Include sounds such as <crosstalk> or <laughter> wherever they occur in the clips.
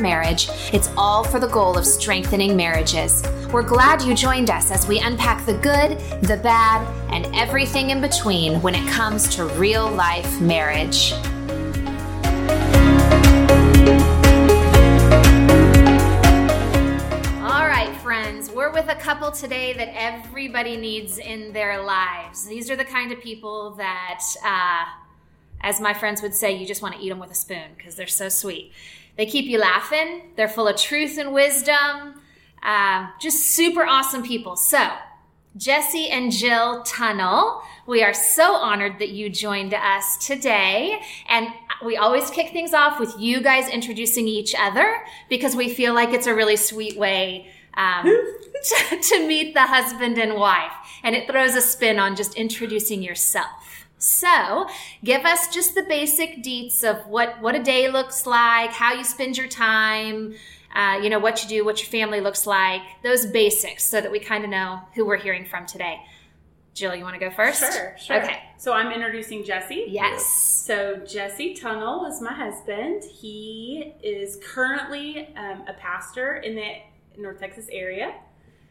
marriage, it's all for the goal of strengthening marriages. We're glad you joined us as we unpack the good, the bad, and everything in between when it comes to real life marriage. All right, friends, we're with a couple today that everybody needs in their lives. These are the kind of people that, uh, as my friends would say, you just want to eat them with a spoon because they're so sweet. They keep you laughing. They're full of truth and wisdom. Uh, just super awesome people. So, Jesse and Jill Tunnel, we are so honored that you joined us today. And we always kick things off with you guys introducing each other because we feel like it's a really sweet way um, <laughs> <laughs> to, to meet the husband and wife. And it throws a spin on just introducing yourself. So, give us just the basic deets of what what a day looks like, how you spend your time, uh, you know what you do, what your family looks like, those basics, so that we kind of know who we're hearing from today. Jill, you want to go first? Sure, sure. Okay. So I'm introducing Jesse. Yes. So Jesse Tunnel is my husband. He is currently um, a pastor in the North Texas area.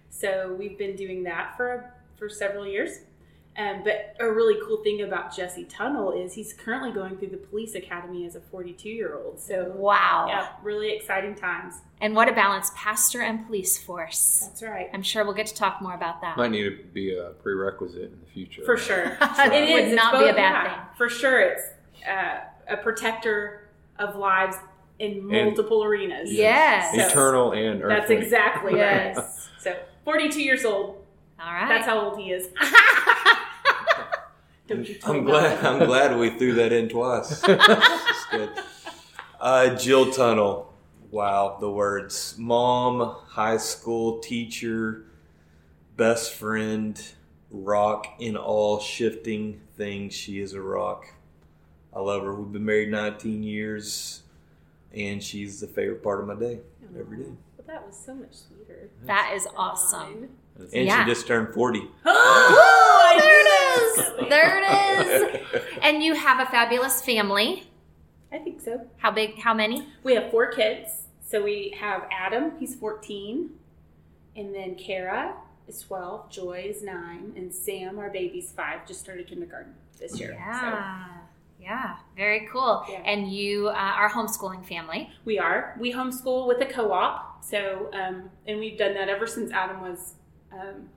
So we've been doing that for for several years. Um, but a really cool thing about Jesse Tunnel is he's currently going through the police academy as a 42 year old. So Wow. yeah, really exciting times. And what a balance, pastor and police force. That's right. I'm sure we'll get to talk more about that. Might need to be a prerequisite in the future. For sure. <laughs> It it would is. It's not be a bad yeah, thing. For sure. It's uh, a protector of lives in multiple arenas. Yes. So- Eternal and earthly. That's exactly Yes. right. So 42 years old. All right. That's how old he is. <laughs> Don't you tell I'm glad. I'm glad we threw that in twice. <laughs> That's good. Uh, Jill Tunnel. Wow, the words. Mom, high school teacher, best friend, rock in all shifting things. She is a rock. I love her. We've been married 19 years, and she's the favorite part of my day every day. But that was so much sweeter. that is awesome. And Yeah. she just turned 40. <gasps> Oh, there it is. There it is. <laughs> And you have a fabulous family. I think so. How big? How many? We have four kids. So we have Adam, he's 14. And then Kara is 12. Joy is 9. And Sam, our baby's 5, just started kindergarten this year. Yeah. Yeah. Very cool. Yeah. And you uh, are homeschooling family. We are. We homeschool with a co op. So, um, and we've done that ever since Adam was um,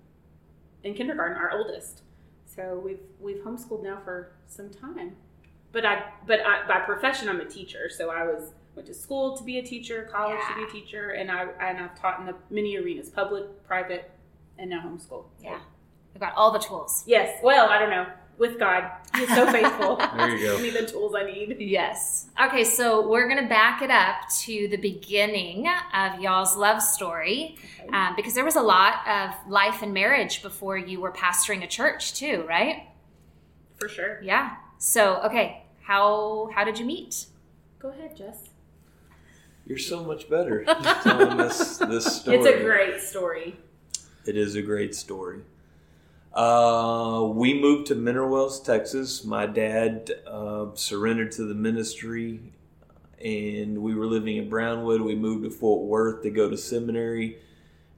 in kindergarten, our oldest. So we've we've homeschooled now for some time. But I but I, by profession I'm a teacher. So I was went to school to be a teacher, college to be a teacher, and I and I've taught in the many arenas, public, private, and now homeschool. Yeah. We've got all the tools. Yes. Well, I don't know. With God, He's so <laughs> faithful. There you go. Give me the tools I need. Yes. Okay, so we're going to back it up to the beginning of y'all's love story Okay. um, because there was a lot of life and marriage before you were pastoring a church, too, right? For sure. Yeah. So, okay, how how did you meet? Go ahead, Jess. You're so much better <laughs> telling this this story. It's a great story. It is a great story. Uh, we moved to Mineral Wells, Texas. My dad uh, surrendered to the ministry, and we were living in Brownwood. We moved to Fort Worth to go to seminary,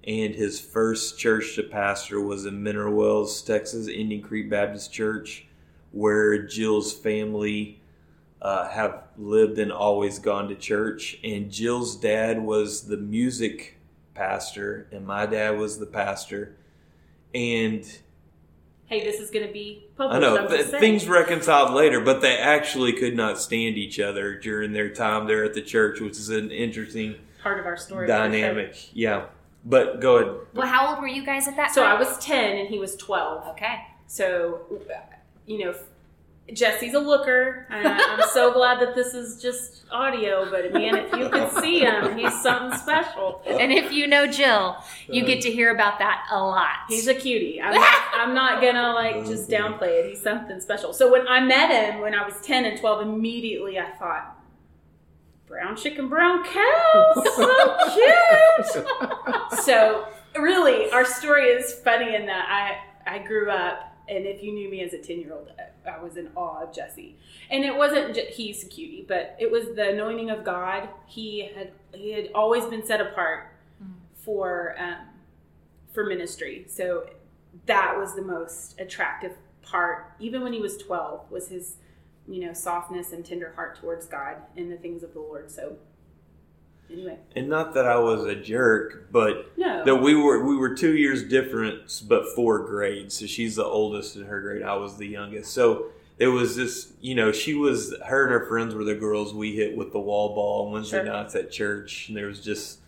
and his first church to pastor was in Mineral Wells, Texas, Indian Creek Baptist Church, where Jill's family uh, have lived and always gone to church. And Jill's dad was the music pastor, and my dad was the pastor. And Hey, this is going to be I published. know I'm th- things reconciled later, but they actually could not stand each other during their time there at the church, which is an interesting part of our story. dynamic. Yeah, but go ahead. Well, how old were you guys at that So I was 10 and he was 12. Okay. So, you know, Jesse's a looker. I- I'm so <laughs> glad that this is just audio, but man, if you could see him, he's something special. And if you know Jill, you get to hear about that a lot. He's a cutie. I'm not, <laughs> I'm not gonna like just oh, downplay it. He's something special. So when I met him when I was 10 and 12, immediately I thought, brown chicken, brown cow, so cute. <laughs> so really, our story is funny in that I I grew up and if you knew me as a 10 year old, I was in awe of Jesse. And it wasn't just, he's a cutie, but it was the anointing of God. He had he had always been set apart for um, for ministry. So that was the most attractive part. Even when he was 12, was his you know softness and tender heart towards God and the things of the Lord. So anyway, And not that I was a jerk, but no, that we were we were two years difference, but four grades. So she's the oldest in her grade. I was the youngest. So it was this, you know, she was her and her friends were the girls we hit with the wall ball on Wednesday Sure. nights at church, and there was just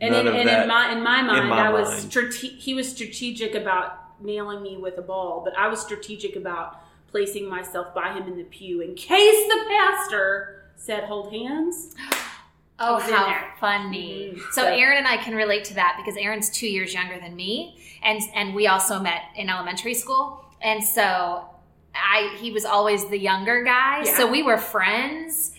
and, none in, of and that. in my in my mind, my I was mind. strate- he was strategic about nailing me with a ball, but I was strategic about placing myself by him in the pew in case the pastor said hold hands. <gasps> <gasps> <gasps> Oh, how funny! Mhm. So So- Aaron and I can relate to that because Aaron's two years younger than me, and and we also met in elementary school, and so I he was always the younger guy, Yeah. so we were friends.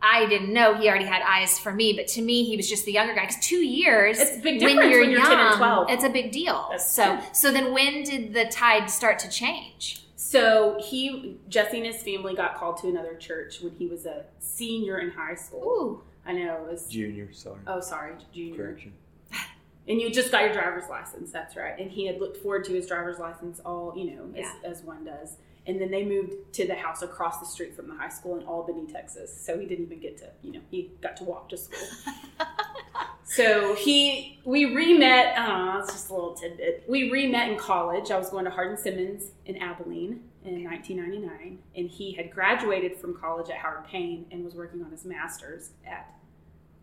I didn't know he already had eyes for me, but to me, he was just the younger guy. Because two years, It's a big difference when you're 10 and 12. it's a big deal. That's so, true. so then when did the tide start to change? So he Jesse and his family got called to another church when he was a senior in high school. Ooh, I know it was junior. Sorry, oh sorry junior. correction. <laughs> And you just got your driver's license. That's right. And he had looked forward to his driver's license all, you know, as, as one does. And then they moved to the house across the street from the high school in Albany, Texas. So he didn't even get to, you know, he got to walk to school. <laughs> so he, we re-met. Oh, it's just a little tidbit. We re-met in college. I was going to Hardin Simmons in Abilene in 1999, and he had graduated from college at Howard Payne and was working on his master's at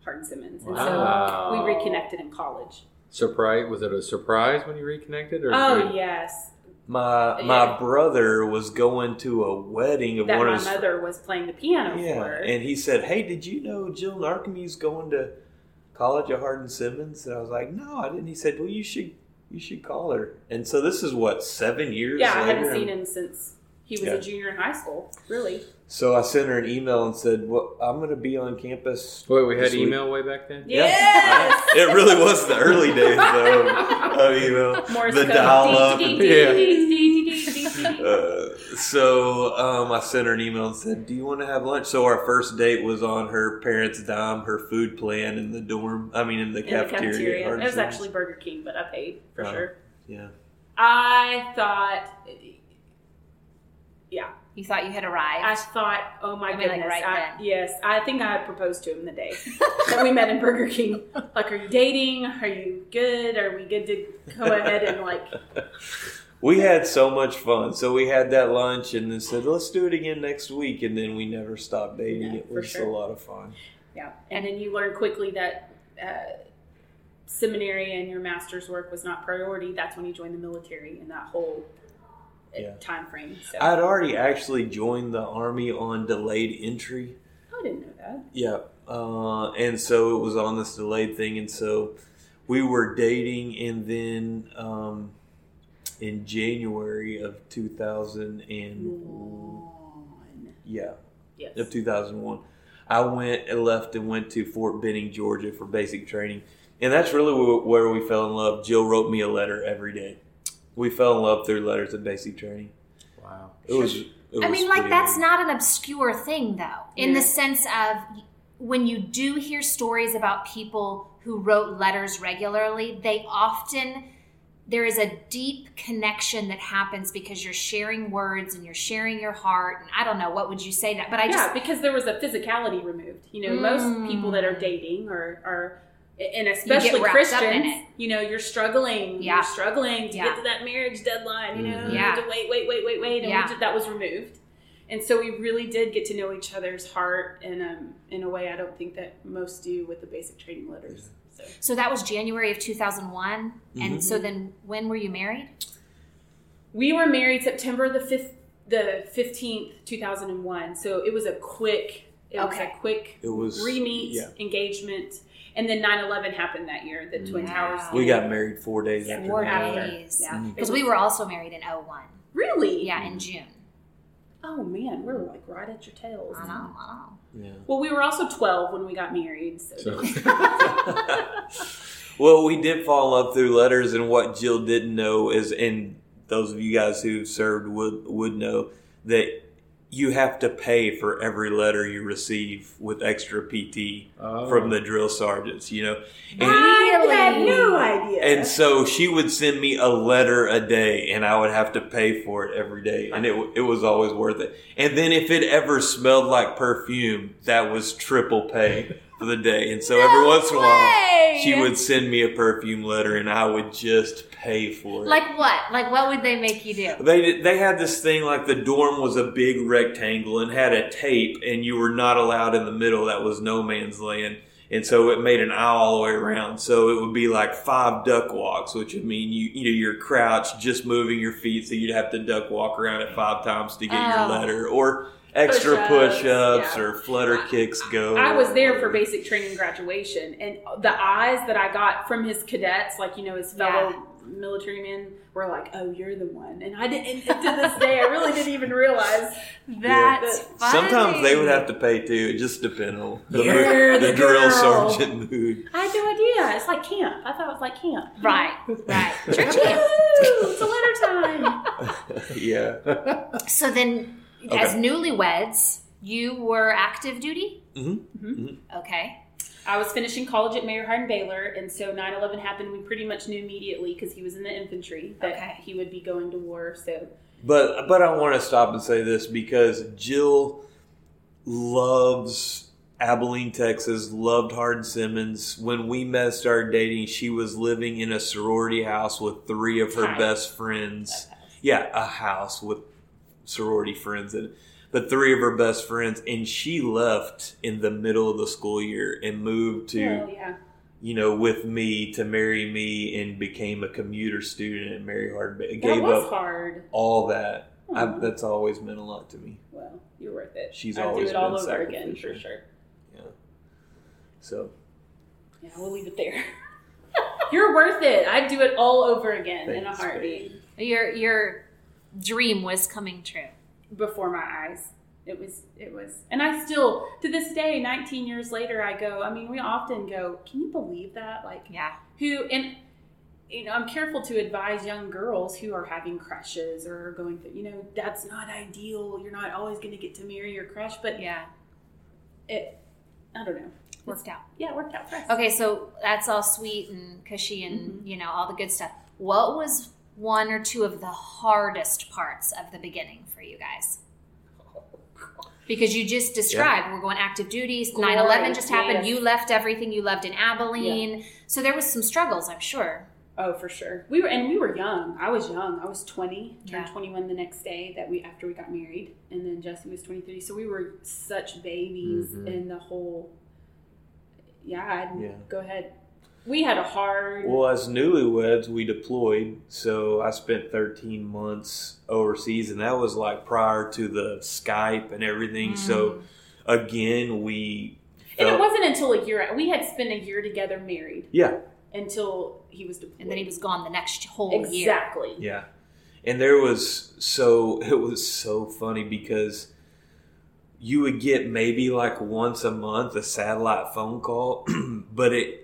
Hardin Simmons. And Wow. so we reconnected in college. Surprise? Was it a surprise when you reconnected? Or Oh yes, My Yeah. my brother was going to a wedding of that one my of his mother was playing the piano Yeah, for. and he said, "Hey, did you know Jill Narcome's going to college at Hardin Simmons?" And I was like, "No, I didn't." He said, "Well, you should you should call her." And so this is what seven years. yeah, I later? hadn't seen him since he was Yeah. a junior in high school. Really? So I sent her an email and said, "Well, I'm going to be on campus." Wait, we had week." email way back then. Yeah. Yes. It really was the early days, though. of email, Morse the dial-up. Dee, and- dee, Yeah. Uh, so um, I sent her an email and said, "Do you want to have lunch?" So our first date was on her parents' dime, her food plan in the dorm. I mean, in the In cafeteria. at cafeteria. It was actually Burger King, but I paid for Oh. sure. yeah. I thought, yeah, you thought you had arrived. I thought, oh my I mean, like, goodness, right I- then. yes, I think I proposed to him the day <laughs> that we met in Burger King. Like, are you dating? Are you good? Are we good to go ahead and like? <laughs> We had so much fun. So we had that lunch and then said, let's do it again next week. And then we never stopped dating. Yeah, it was sure. a lot of fun. Yeah, and then you learn quickly that uh, seminary and your master's work was not priority. That's when you joined the military in that whole Yeah. time frame. So I'd already actually joined the Army on delayed entry. I didn't know that. Yeah. Uh, and so it was on this delayed thing. And so we were dating. And then um, in January of 2000 and One. yeah, Yes. of 2001. I went and left and went to Fort Benning, Georgia for basic training. And that's really where we fell in love. Jill wrote me a letter every day. We fell in love through letters of basic training. Wow. It was. It I was mean, like that's amazing. not an obscure thing, though, in Yeah. the sense of when you do hear stories about people who wrote letters regularly, they often there is a deep connection that happens because you're sharing words and you're sharing your heart and I don't know what would you say that, but I yeah, just because there was a physicality removed. You know, most Mm. people that are dating are are and especially wrapped Christians, you know, you're struggling. Yeah. You're struggling to Yeah. get to that marriage deadline. You know, Mhm. you Yeah. have to wait, wait, wait, wait, wait, and we Yeah. did- that was removed. And so we really did get to know each other's heart in um, in a way I don't think that most do with the basic training letters. So so that was January of 2001 and Mhm. so then when were you married? we were married September the fifth, the fifteenth, two thousand and one. So it was a quick. It was Okay. a quick It was re-meet Yeah. engagement and then 9-11 happened that year the twin Wow. towers We got married four days Yeah. after Four that. after. days. yeah Mhm. Because we were also married in 01. really Yeah, in June. oh man we're like right at your tails I know, I know. Yeah. well we were also 12 when we got married so, So- <laughs> well, we did fall in love through letters, and what Jill didn't know is, and those of you guys who served would would know that you have to pay for every letter you receive with extra PT Oh. from the oh. drill sergeants. You know, and, I had no idea. and so she would send me a letter a day, and I would have to pay for it every day, and it it was always worth it. And then if it ever smelled like perfume, that was triple pay for the day. And so every once in a while, she would send me a perfume letter, and I would just pay for it. Like what? Like what would they make you do? They they had this thing like the dorm was a big rectangle and had a tape, and you were not allowed in the middle. That was no man's land, and so it made an aisle all the way around. So it would be like five duck walks, which would mean you you know you're crouched, just moving your feet, so you'd have to duck walk around it five times to get Oh. your letter, or extra Push-ups, push-ups yeah. or flutter kicks go. I was there for basic training graduation, and the eyes that I got from his cadets, like you know, his fellow military men, were like, "Oh, you're the one." And I didn't. And to this day, I really didn't even realize. <laughs> That's funny. Sometimes they would have to pay too. It just depended on the, You're the, the drill sergeant mood. I had no idea. It's like camp. I thought it was like camp. Right, <laughs> right. Church camp. It's a letter time. <laughs> yeah. So then, Okay. as newlyweds, you were active duty. Mhm. Mhm. Okay. I was finishing college at Mary Hardin Baylor, and so 9 11 happened. We pretty much knew immediately because he was in the infantry that Okay. he would be going to war. So, But but I want to stop and say this because Jill loves Abilene, Texas, loved Hardin Simmons. When we met, started dating, she was living in a sorority house with three of her best friends. Yeah, a house with sorority friends in it. But three of her best friends, and she left in the middle of the school year and moved to well, yeah. you know, with me to marry me and became a commuter student at Mary Hardin. Ba- That Gave was up hard. all that. I, that's always meant a lot to me. Well, you're worth it. She's I'd always do it all been over again for sure. Yeah so Yeah, we'll leave it there. <laughs> you're worth it. I'd do it all over again in a heartbeat. You're Your your dream was coming true. Before my eyes, it was. It was, and I still to this day, 19 years later, I go. I mean, we often go. Can you believe that? Like, Yeah. who and you know i'm careful to advise young girls who are having crushes or going through you know that's not ideal you're not always going to get to marry your crush but Yeah. it i don't know Worked out. yeah it worked out for us Okay, so that's all sweet and cushy and Mm-hmm. you know all the good stuff. What was one or two of the hardest parts of the beginning for you guys? Because you just described we're going active duties. 9 11 just happened. Yes. You left everything you loved in Abilene. So there was some struggles, I'm sure. oh for sure we were and we were young i was young i was 20 turned Yeah. 21 the next day that we after we got married and then jesse was 23 so we were such babies Mhm. in the whole yeah, I'd, Yeah. go ahead we had a hard Well, as newlyweds, we deployed. So I spent 13 months overseas, and that was like prior to the Skype and everything. Mm. So again, we. and it wasn't until a year we had spent a year together married Yeah, until he was deployed. And then he was gone the next whole year. exactly. yeah. And there was so it was so funny because you would get maybe like once a month a satellite phone call, <clears throat> but it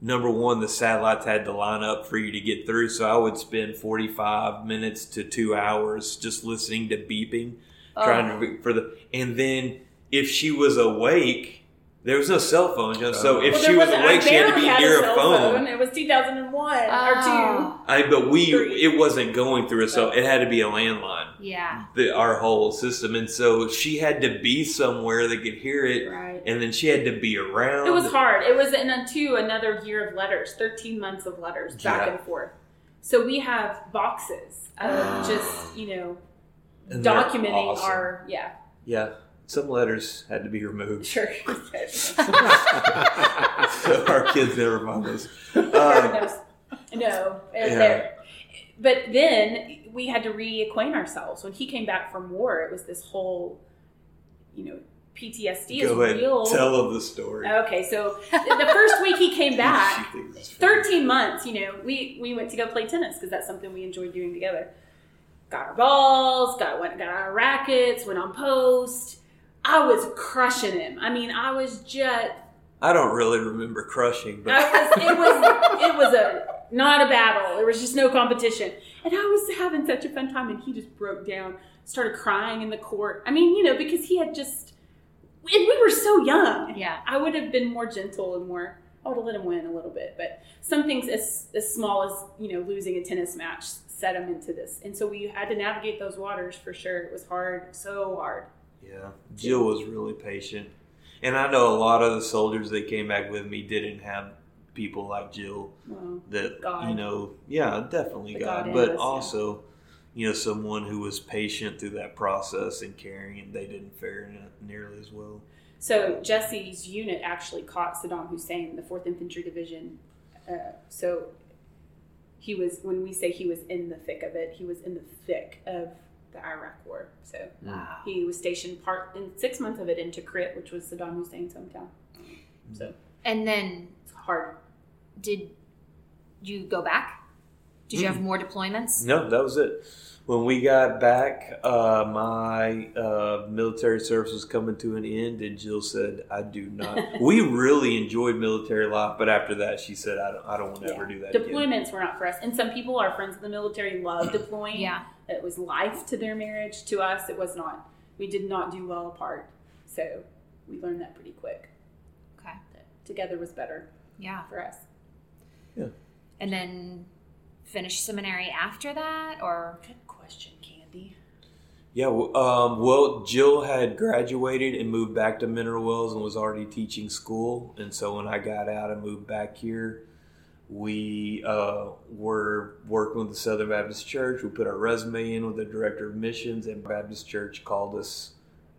number one the satellites had to line up for you to get through. So I would spend forty five minutes to two hours just listening to beeping, oh. trying Oh. to for the and then if she was awake. There was no cell phone, you know, so if Well, she was wasn't- awake, she had to be had near a cell phone. It was 2001 or Oh. I but we Three. it wasn't going through a cell. It had to be a landline. Yeah. The, our whole system, and so she had to be somewhere that could hear it, Right. and then she had to be around. It was hard. It was in a, to another year of letters, 13 months of letters back Yeah. and forth. So we have boxes of Ah. just, you know, And documenting awesome. our, yeah, yeah. Some letters had to be removed, sure. <laughs> so our kids never find those. Um, knows. no. Yeah. But then we had to reacquaint ourselves. When he came back from war, it was this whole, you know, PTSD is go ahead, real. tell of the story. Okay, so the first week he came <laughs> back, She thinks it's funny. 13 months, you know, we, we went to go play tennis because that's something we enjoyed doing together. Got our balls, got went, got our rackets, went on post. I was crushing him. I mean, I was just I don't really remember crushing, but I was, it was it was a not a battle. There was just no competition. And I was having such a fun time, and he just broke down, started crying in the court. I mean, you know, because he had just, and we were so young. Yeah. I would have been more gentle and more, I would have let him win a little bit. But some things as, as small as, you know, losing a tennis match set him into this. And so we had to navigate those waters for sure. It was hard, so hard. Yeah, Jill was really patient, and I know a lot of the soldiers that came back with me didn't have people like Jill that God. you know. Yeah, definitely The God, God but us, yeah. also you know someone who was patient through that process and caring, and they didn't fare nearly as well. So Jesse's unit actually caught Saddam Hussein, the Fourth Infantry Division. Uh, so he was, when we say he was in the thick of it, he was in the thick of the Iraq War. So Wow. he was stationed part in six months of it in Tikrit, which was Saddam Hussein's hometown. So And then it's hard. did you go back? Did you have more deployments? No, that was it. When we got back, uh, my uh, military service was coming to an end, and Jill said, "I do not." <laughs> we really enjoyed military life, but after that, she said, "I don't, I don't want to ever do that again." Deployments were not for us. And some people, our friends in the military, love <clears throat> deploying. Yeah. It was life to their marriage. To us, it was not. We did not do well apart. So we learned that pretty quick. Okay. That together was better Yeah. for us. Yeah. And then finish seminary after that or Good question, Candy. Yeah, w- um, well, Jill had graduated and moved back to Mineral Wells and was already teaching school. And so when I got out and moved back here, we uh, were working with the Southern Baptist Church. We put our resume in with the director of missions, and Baptist Church called us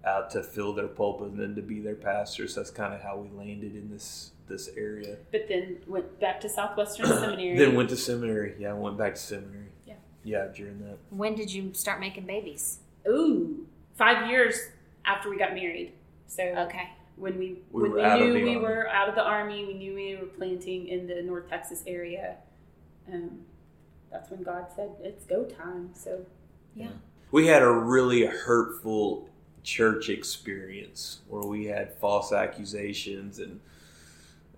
out to fill their pulpit and then to be their pastors. That's kind of how we landed in this this area. But then went back to Southwestern <coughs> Seminary. Then went to seminary. Yeah, I went back to seminary. Yeah. Yeah, during that. when did you start making babies? Ooh, five years after we got married. So Okay. When we, We when we knew we army. were out of the army, we knew we were planting in the North Texas area. Um, that's when God said it's go time. So Yeah. we had a really hurtful church experience where we had false accusations and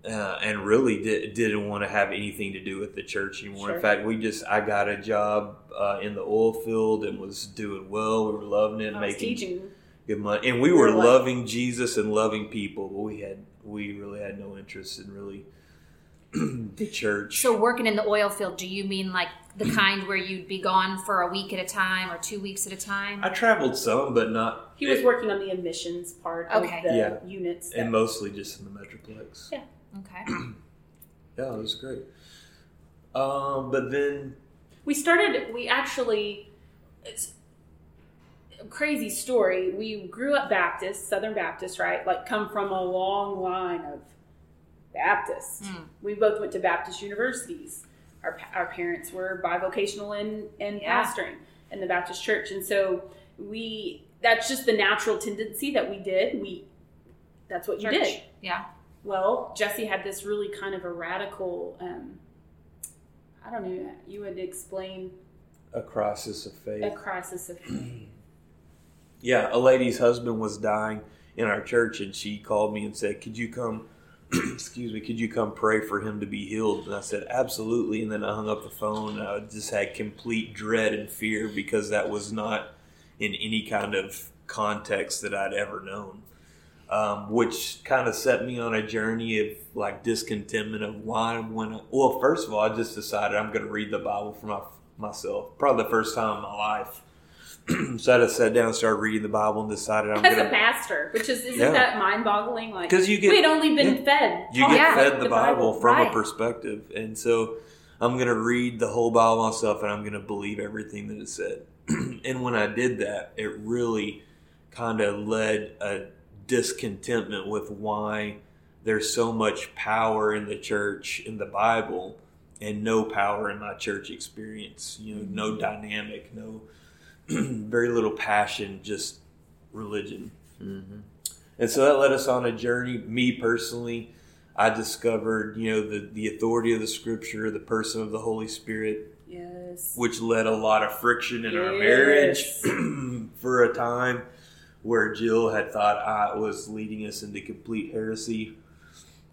uh, and really di- didn't want to have anything to do with the church anymore. Sure. In fact, we just I got a job uh, in the oil field and was doing well. We were loving it, I was making teaching. Good money, and we We were were like- loving Jesus and loving people. But we had we really had no interest in really <clears throat> the church. So working in the oil field, do you mean like the <clears throat> kind where you'd be gone for a week at a time or two weeks at a time? I traveled some, but not. He was working on the emissions part Okay. of the Yeah. units. and that- mostly just in the metroplex. Yeah. Okay. <clears throat> Yeah, it was great. Um, but then we started we actually it's a crazy story we grew up baptist southern baptist right like come from a long line of baptists Mm. we both went to baptist universities our, our parents were bivocational and, and Yeah. pastoring in the baptist church and so we that's just the natural tendency that we did we that's what you did Yeah. well, Jesse had this really kind of a radical. Um, I don't know. You would explain a crisis of faith. a crisis of. <clears throat> Yeah, a lady's husband was dying in our church, and she called me and said, "Could you come?" <clears throat> excuse me. Could you come pray for him to be healed? And I said, absolutely. And then I hung up the phone. I just had complete dread and fear because that was not in any kind of context that I'd ever known. Um, which kind of set me on a journey of like discontentment of why when I, well first of all I just decided I'm going to read the Bible for my, myself probably the first time in my life <clears throat> so I just sat down and started reading the Bible and decided I'm As going a pastor, which is isn't Yeah. that mind boggling? Like because you get we'd only been fed. you get Yeah. fed the, Bible, from right. a perspective, and so I'm going to read the whole Bible myself, and I'm going to believe everything that it said. <clears throat> and when I did that, it really kind of led a discontentment with why there's so much power in the church in the Bible and no power in my church experience. You know, no mm-hmm. dynamic, no <clears throat> very little passion, just religion. Mm-hmm. And so that led us on a journey. Me personally, I discovered, you know, the, the authority of the scripture, the person of the Holy Spirit, Yes. which led a lot of friction in our marriage <clears throat> for a time where Jill had thought I was leading us into complete heresy.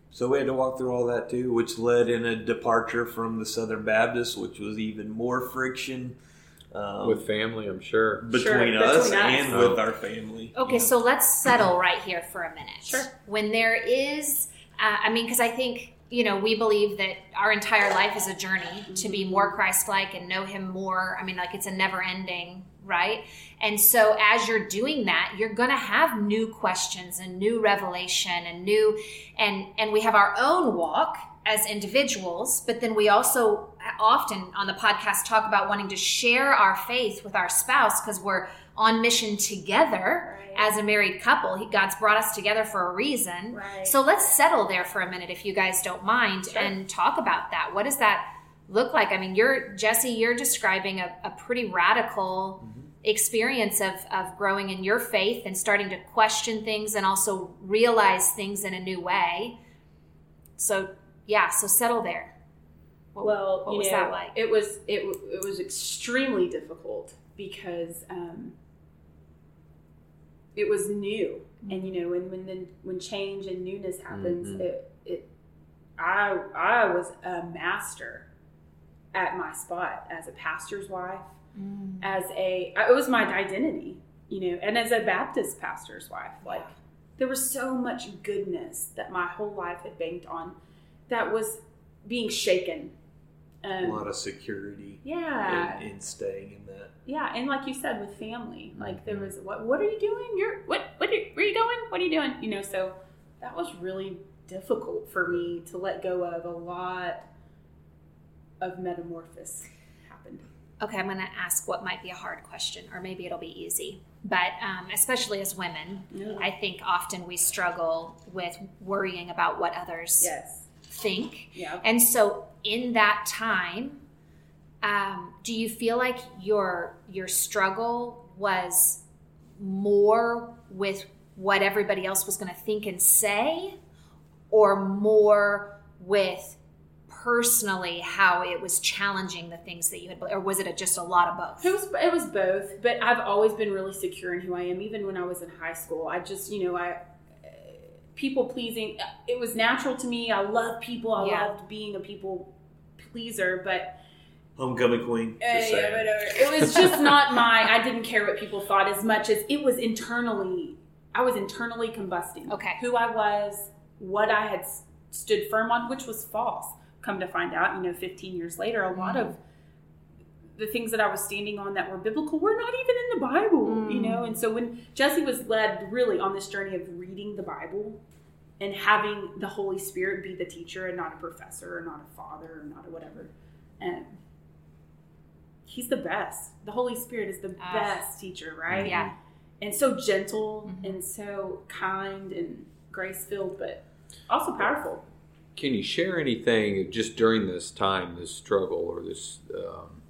So we had to walk through all that too, which led in a departure from the Southern Baptist, which was even more friction um, With family, I'm sure. between, Sure, between us us. and Oh. with our family. Okay, you know. so let's settle right here for a minute. Sure. When there is, uh, I mean, because I think, you know, we believe that our entire life is a journey to be more Christ like and know Him more. I mean, like it's a never ending, right? And so as you're doing that, you're going to have new questions and new revelation and new, and, and we have our own walk as individuals, but then we also often on the podcast talk about wanting to share our faith with our spouse because we're on mission together Right. as a married couple. He, God's brought us together for a reason. Right. So let's settle there for a minute, if you guys don't mind, Sure. and talk about that. What does that look like? I mean, you're Jesse. You're describing a, a pretty radical mm-hmm. experience of of growing in your faith and starting to question things and also realize things in a new way. So yeah, so settle there. What- well, what was know, that like? It was it it was extremely difficult because um, it was new, and you know, when when then when change and newness happens, Mhm. it it I I was a master at my spot as a pastor's wife, Mm. as a it was my identity, you know, and as a Baptist pastor's wife, like there was so much goodness that my whole life had banked on that was being shaken. A Um, lot of security yeah, in, in staying in that. yeah, and like you said with family, like there was what what are you doing? You're what what are, where are you going? What are you doing? You know, so that was really difficult for me to let go of. A lot of metamorphosis happened. Okay, I'm going to ask what might be a hard question, or maybe it'll be easy. But um, especially as women, I think often we struggle with worrying about what others yes, think. yeah. And so, in that time, um, do you feel like your your struggle was more with what everybody else was going to think and say, or more with personally how it was challenging the things that you had, or was it a, just a lot of both? It was it was both, but I've always been really secure in who I am. Even when I was in high school, I just you know I people pleasing. It was natural to me. I love people. I Yeah. loved being a people pleaser, but Homecoming queen. Uh, yeah, whatever. It was <laughs> just not my. I didn't care what people thought as much as it was internally. I was internally combusting. Okay. Who I was, what I had stood firm on, which was false. Come to find out, you know, 15 years later, a lot of the things that I was standing on that were biblical were not even in the Bible, you know. And so when Jesse was led really on this journey of reading the Bible and having the Holy Spirit be the teacher and not a professor or not a father or not a whatever, and he's the best. The Holy Spirit is the Ah. best teacher, right? Yeah. And so gentle Mhm. and so kind and grace filled, but also powerful. Can you share anything just during this time, this struggle or this um,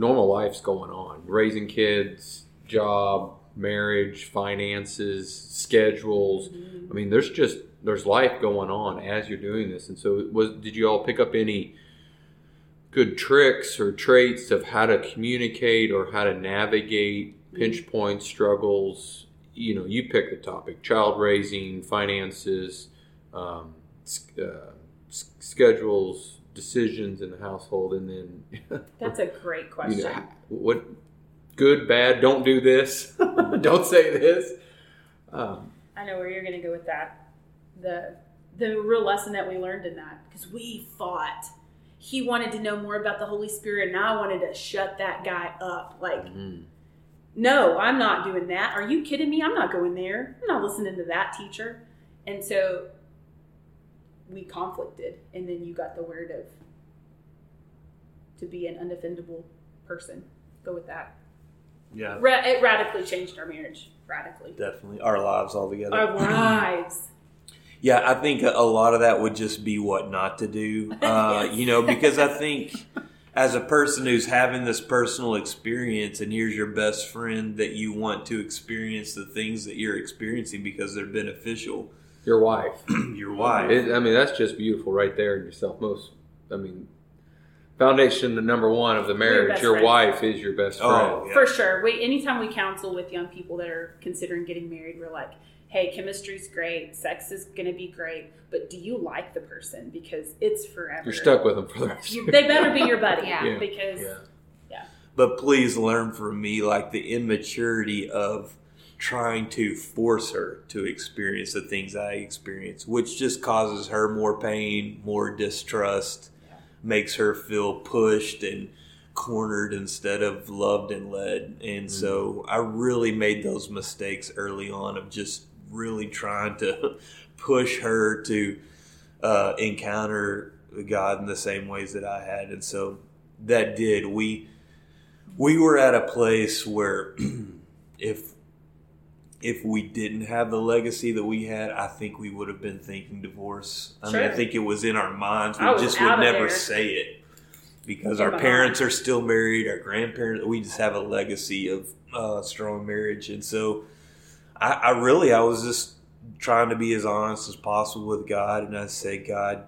normal life's going on? Raising kids, job, marriage, finances, schedules. I mean, there's just there's life going on as you're doing this. And so, was did you all pick up any good tricks or traits of how to communicate or how to navigate pinch points, struggles? You know, you pick the topic: child raising, finances, um, uh, s- schedules, decisions in the household, and then <laughs> That's a great you question. know, what good, bad, don't do this, <laughs> don't say this. Um, I know where you're going to go with that. The the real lesson that we learned in that because we fought. He wanted to know more about the Holy Spirit, and I wanted to shut that guy up. Like, mm, no, I'm not doing that. Are you kidding me? I'm not going there. I'm not listening to that teacher. And so we conflicted, and then you got the word of to be an unoffendable person. Go with that. Yeah, Ra- it radically changed our marriage. Radically, definitely. Our lives all together. our lives. <clears throat> Yeah, I think a a lot of that would just be what not to do. <laughs> Uh, Yes. You know, because I think as a person who's having this personal experience, and here's your best friend that you want to experience the things that you're experiencing because they're beneficial. Your wife. <clears throat> your wife. It, I mean, that's just beautiful right there in yourself. Most, I mean, foundation the number one of the marriage. best Your wife is your best oh, friend. Oh, yeah. For sure. We anytime we counsel with young people that are considering getting married, we're like, hey, chemistry's great, sex is going to be great, but do you like the person? Because it's forever. You're stuck with them for the rest. You- they better be your buddy Yeah. <laughs> Yeah. because Yeah. But please learn from me, like the immaturity of trying to force her to experience the things I experience, which just causes her more pain, more distrust, makes her feel pushed and cornered instead of loved and led. And so I really made those mistakes early on of just really trying to <laughs> push her to uh, encounter God in the same ways that I had. And so that did. We we were at a place where <clears throat> if if we didn't have the legacy that we had, I think we would have been thinking divorce. I mean, I think it was in our minds. We just would never there. say it because our parents are still married, our grandparents. We just have a legacy of uh, strong marriage, and so I, I really I was just trying to be as honest as possible with God, and I said, God,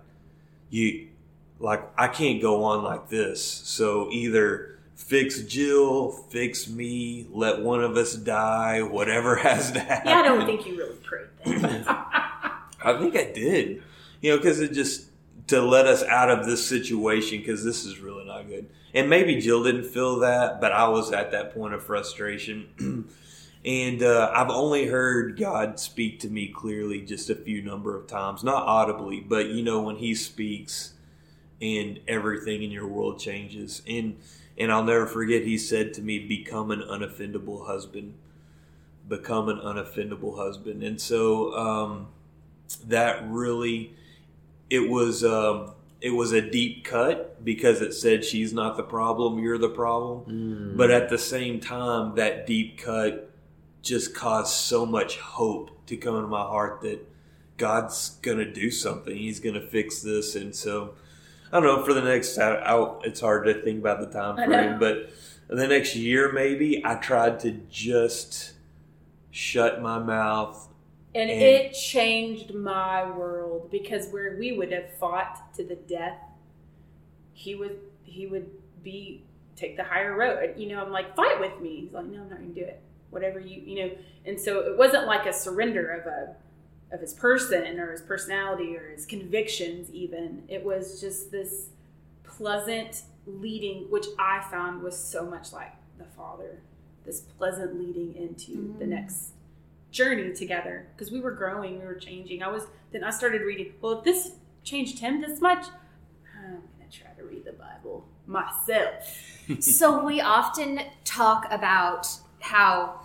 you like I can't go on like this. So either fix Jill, fix me, let one of us die, whatever <laughs> has to happen. yeah, I don't think you really prayed that. <clears throat> I think I did. You know, because it just to let us out of this situation because this is really not good. And maybe Jill didn't feel that, but I was at that point of frustration. <clears throat> and uh, I've only heard God speak to me clearly just a few number of times, not audibly, but you know when He speaks and everything in your world changes. And and I'll never forget He said to me, "Become an unoffendable husband." Become an unoffendable husband. And so. Um, that really it was um, it was a deep cut because it said she's not the problem you're the problem Mm. but at the same time that deep cut just caused so much hope to come into my heart that god's gonna do something he's gonna fix this and so i don't know for the next I, I, it's hard to think about the time frame but the next year maybe i tried to just shut my mouth And And- it changed my world because where we would have fought to the death, he would he would be take the higher road. You know, I'm like, fight with me. He's like, no, I'm not gonna do it. Whatever you you know. And so it wasn't like a surrender of a of his person or his personality or his convictions even. It was just this pleasant leading, which I found was so much like the father. This pleasant leading into the Mm. next journey together because we were growing, we were changing. I was then I started reading. Well, if this changed him this much, I'm gonna try to read the Bible myself. <laughs> so we often talk about how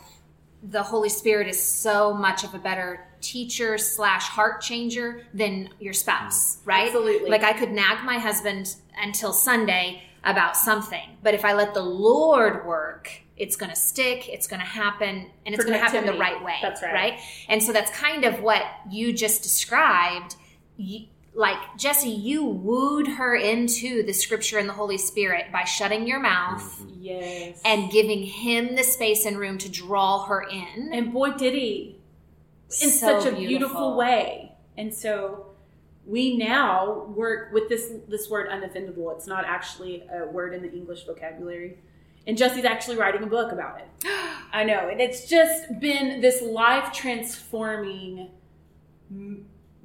the Holy Spirit is so much of a better teacher slash heart changer than your spouse, mm. right? Absolutely. Like I could nag my husband until Sunday about something, but if I let the Lord work, it's going to stick, it's going to happen, and it's going to happen the right way. That's right. Right? And so that's kind of what you just described. You, like Jesse, you wooed her into the scripture and the Holy Spirit by shutting your mouth Yes. and giving him the space and room to draw her in. and boy did he in So such a beautiful. way. And so we now work with this this word unoffendable. It's not actually a word in the English vocabulary. And Jesse's actually writing a book about it. <gasps> I know. And it's just been this life transforming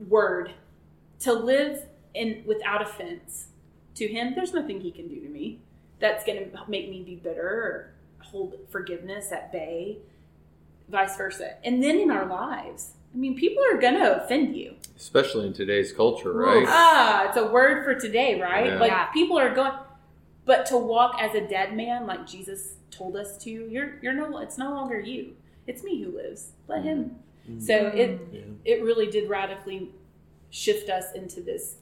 word to live in without offense to him. There's nothing he can do to me that's going to make me be bitter or hold forgiveness at bay, vice versa. And then in our lives, I mean, people are going to offend you. Especially in today's culture, right? Ah, it's a word for today, right? Yeah. Like Yeah. people are going, but to walk as a dead man, like Jesus told us to, you're you're no, it's no longer you. It's me who lives. Let Him. So it Yeah. it really did radically shift us into this.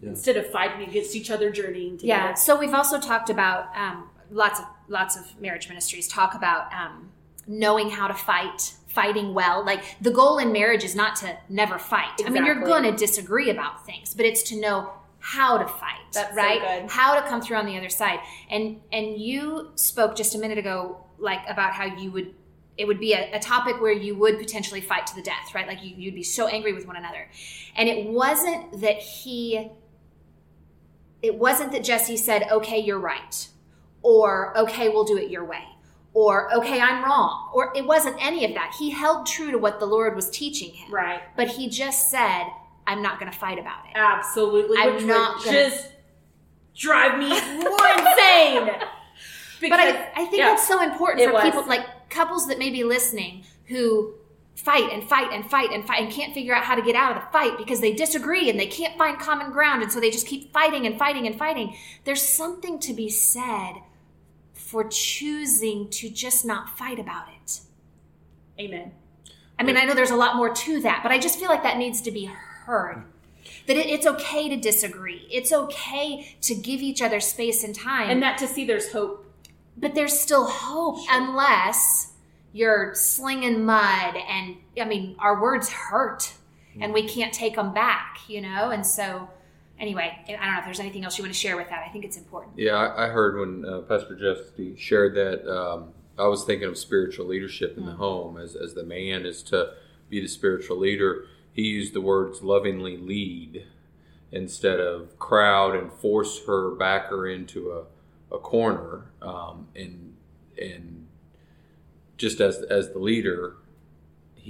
Yeah. Instead of fighting against each other, journeying together. Yeah. So we've also talked about um, lots of lots of marriage ministries talk about um, knowing how to fight, fighting well. Like the goal in marriage is not to never fight. I mean, you're going to disagree about things, but it's to know how to fight, That's so right? good. How to come through on the other side. And and you spoke just a minute ago, like about how you would. It would be a, a topic where you would potentially fight to the death, right? Like you, you'd be so angry with one another. And it wasn't that he it wasn't that Jesse said, okay, you're right, or okay, we'll do it your way, or okay, I'm wrong, or it wasn't any of that. He held true to what the Lord was teaching him, Right. but he just said, "I'm not going to fight about it." Absolutely. I'm which not gonna- just drive me more <laughs> insane. but I, I think yeah. that's so important for was. people like couples that may be listening who fight and fight and fight and fight and can't figure out how to get out of the fight because they disagree and they can't find common ground and so they just keep fighting and fighting and fighting. There's something to be said for choosing to just not fight about it. Amen. I mean, I know there's a lot more to that, but I just feel like that needs to be heard. That it, it's okay to disagree. It's okay to give each other space and time. And that to see there's hope. but there's still hope unless you're slinging mud and i mean our words hurt and we can't take them back you know and so anyway i don't know if there's anything else you want to share with that i think it's important Yeah, I, I heard when uh, Pastor Jeff shared that. Um, I was thinking of spiritual leadership in the home as, as the man is to be the spiritual leader. He used the words lovingly lead instead of crowd and force her, back her into a, a corner. Um, and and just as as the leader,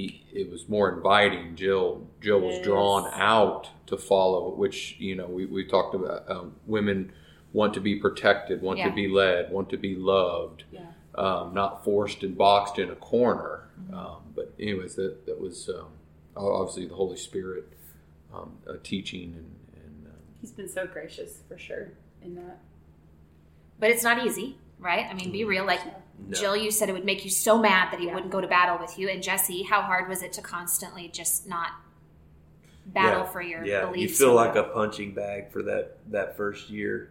he it was more inviting. Jill Jill was Yes. drawn out to follow, which you know we, we talked about um, women want to be protected, want Yeah. to be led, want to be loved, Yeah. um, not forced and boxed in a corner. Mm-hmm. Um, but anyways, that that was um, obviously the Holy Spirit um, uh, teaching and. and um, He's been so gracious for sure in that. but it's not easy right i mean be real like No. jill you said it would make you so mad that he Yeah. wouldn't go to battle with you and jesse how hard was it to constantly just not battle Yeah. for your yeah, beliefs you feel like a punching bag for that that first year,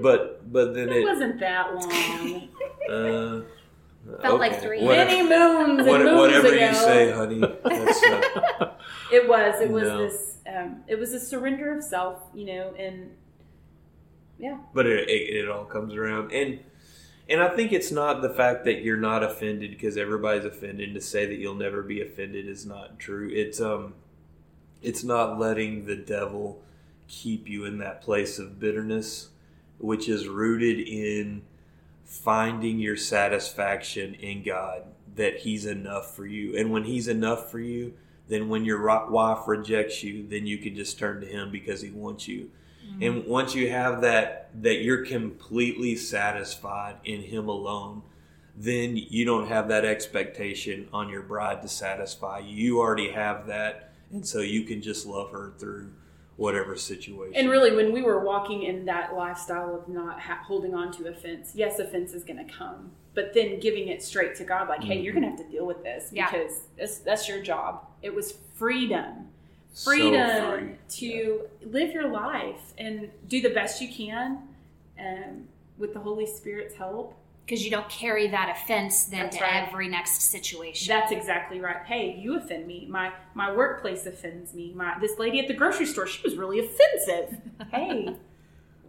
but but then It it wasn't that long. <laughs> uh, Felt like three. Whatever, Many moons what- moons whatever ago. you say, honey. That's, uh, <laughs> It was. It was No. this. Um, it was a surrender of self, you know, and yeah, but it, it, it all comes around and and i think it's not the fact that you're not offended because everybody's offended. To say that you'll never be offended is not true. It's um it's not letting the devil keep you in that place of bitterness which is rooted in finding your satisfaction in god that he's enough for you. And when he's enough for you then when your wife rejects you then you can just turn to him because he wants you Mm-hmm. and once you have that that you're completely satisfied in him alone then you don't have that expectation on your bride to satisfy you you already have that and so you can just love her through whatever situation and really, when we were walking in that lifestyle of not ha- holding on to offense, yes, offense is going to come, but then giving it straight to God, like, hey, you're going to mm-hmm. have to deal with this Yeah. because that's, that's your job. It was freedom. So freedom free. to live your life and do the best you can um, with the Holy Spirit's help. because you don't carry that offense then That's to right. every next situation. That's exactly right. Hey, you offend me. My my workplace offends me. My this lady at the grocery store, she was really offensive. <laughs> hey,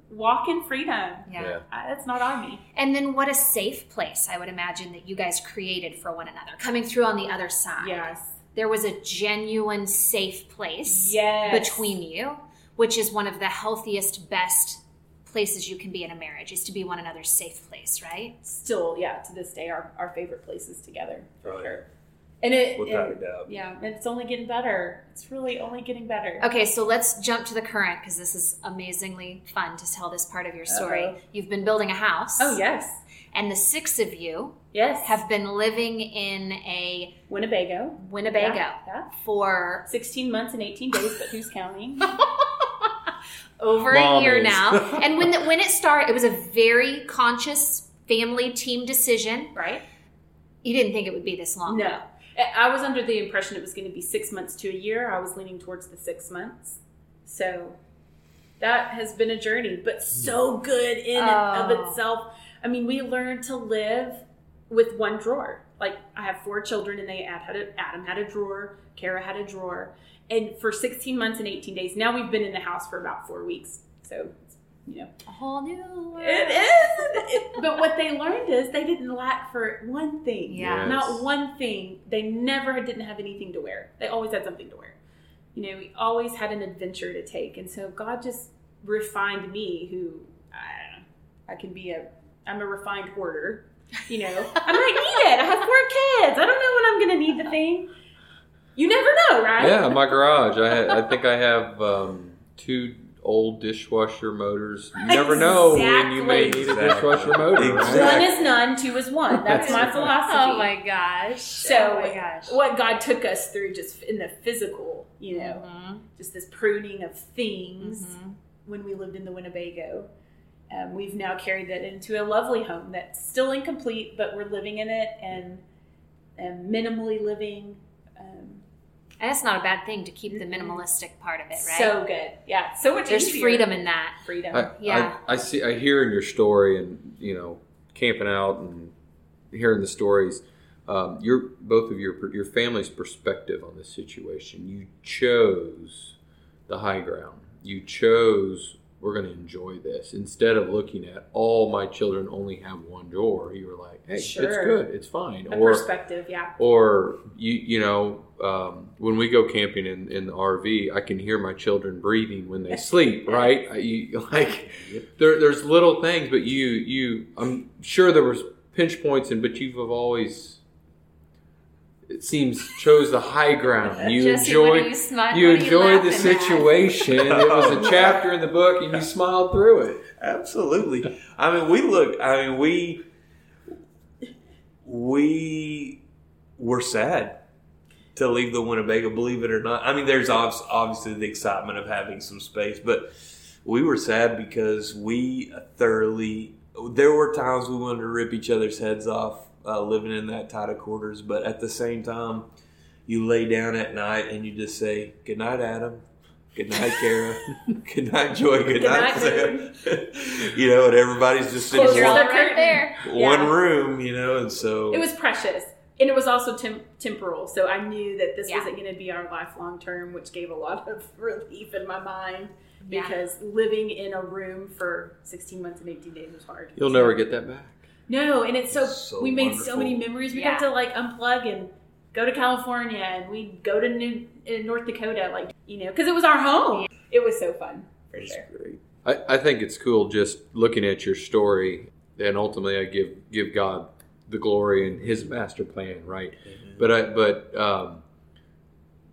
walk in freedom. yeah. Yeah. That's not on me. And then what a safe place I would imagine that you guys created for one another. Coming through on the other side. Yes. There was a genuine safe place Yes. between you, which is one of the healthiest, best places you can be in a marriage is to be one another's safe place, right? Still, yeah, to this day, our, our favorite places together for Oh, yeah. sure. And it, without a doubt yeah, it's only getting better. It's really only getting better. Okay, so let's jump to the current because this is amazingly fun to tell this part of your story. Uh-oh. You've been building a house. Oh yes, And the six of you yes. have been living in a Winnebago, Winnebago Yeah, yeah. for sixteen months and eighteen days, but who's counting? <laughs> over Mom a year is. now. <laughs> and when the, when it started, it was a very conscious family team decision. right? You didn't think it would be this long. No. I I was under the impression it was going to be six months to a year. I was leaning towards the six months. So that has been a journey, but so good in and Oh. of itself. I mean, we learned to live with one drawer. Like I have four children, and they had had a, Adam had a drawer, Kara had a drawer, and for 16 months and 18 days. Now we've been in the house for about four weeks, so you know A whole new world. it is. <laughs> But what they learned is they didn't lack for one thing. Yeah. Yes. Not one thing. They never didn't have anything to wear. They always had something to wear. You know, we always had an adventure to take. And so God just refined me who I, I can be a I'm a refined hoarder. You know, I might need it. I have four kids. I don't know when I'm going to need the thing. You never know, right? Yeah, my garage. I ha- I think I have um, two old dishwasher motors. You <laughs> never know when you may need a dishwasher motor. right? Exactly. One is none, two is one. That's my philosophy. Oh my gosh. So oh my gosh. what God took us through just in the physical, you know, Mhm. just this pruning of things Mhm. when we lived in the Winnebago. Um, we've now carried that into a lovely home that's still incomplete, but we're living in it and, and minimally living. Um, And that's not a bad thing to keep the minimalistic part of it, right? So good, yeah. So much. There's easier. freedom in that. Freedom. I, Yeah. I, I see. I hear in your story, and you know, camping out and hearing the stories. Um, your both of your your family's perspective on this situation. You chose the high ground. You chose we're going to enjoy this instead of looking at all my children only have one drawer. You were like, hey, it's good, it's fine. a or perspective, yeah. or you you know um, when we go camping in, in the RV, I can hear my children breathing when they sleep. Right? I- You, <laughs> like there, there's little things, but you you I'm sure there was pinch points, and but you've always it seems chose the high ground. You Jesse, enjoyed you smart- you what are enjoyed the laughing at? situation. it was a <laughs> oh. chapter in the book, and you smiled through it. Absolutely. I mean, we look. I mean, we we were sad to leave the Winnebago. Believe it or not. I mean, there's obviously the excitement of having some space, but we were sad because we thoroughly. There were times we wanted to rip each other's heads off uh, living in that tight of quarters, but at the same time, you lay down at night and you just say, "Good night, Adam." Good night, Kara. <laughs> Good night, Joy. Good, Good night, night, Sam. <laughs> you know, and everybody's just in Close You're your all one, right there. one Yeah. room, you know, and so It was precious. And it was also tem- temporal. So I knew that this Yeah. wasn't going to be our lifelong term, which gave a lot of <laughs> relief in my mind Yeah. because living in a room for 16 months and 18 days was hard. You'll never get that back. No, and it's so, So we made so many memories. We Yeah. got to like unplug and go to California and we go to New in North Dakota, like you know, because it was our home. It was so fun for It's sure. great. I, I think it's cool just looking at your story, and ultimately I give give God the glory and His master plan, right? But I but um,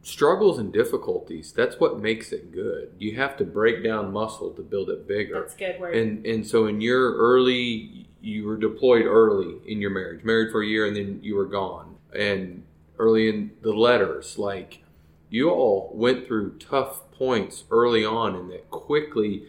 struggles and difficulties that's what makes it good. You have to break down muscle to build it bigger. That's good word. And and so in your early, you were deployed early in your marriage, married for a year, and then you were gone. And early in the letters, like you all went through tough points early on, and that quickly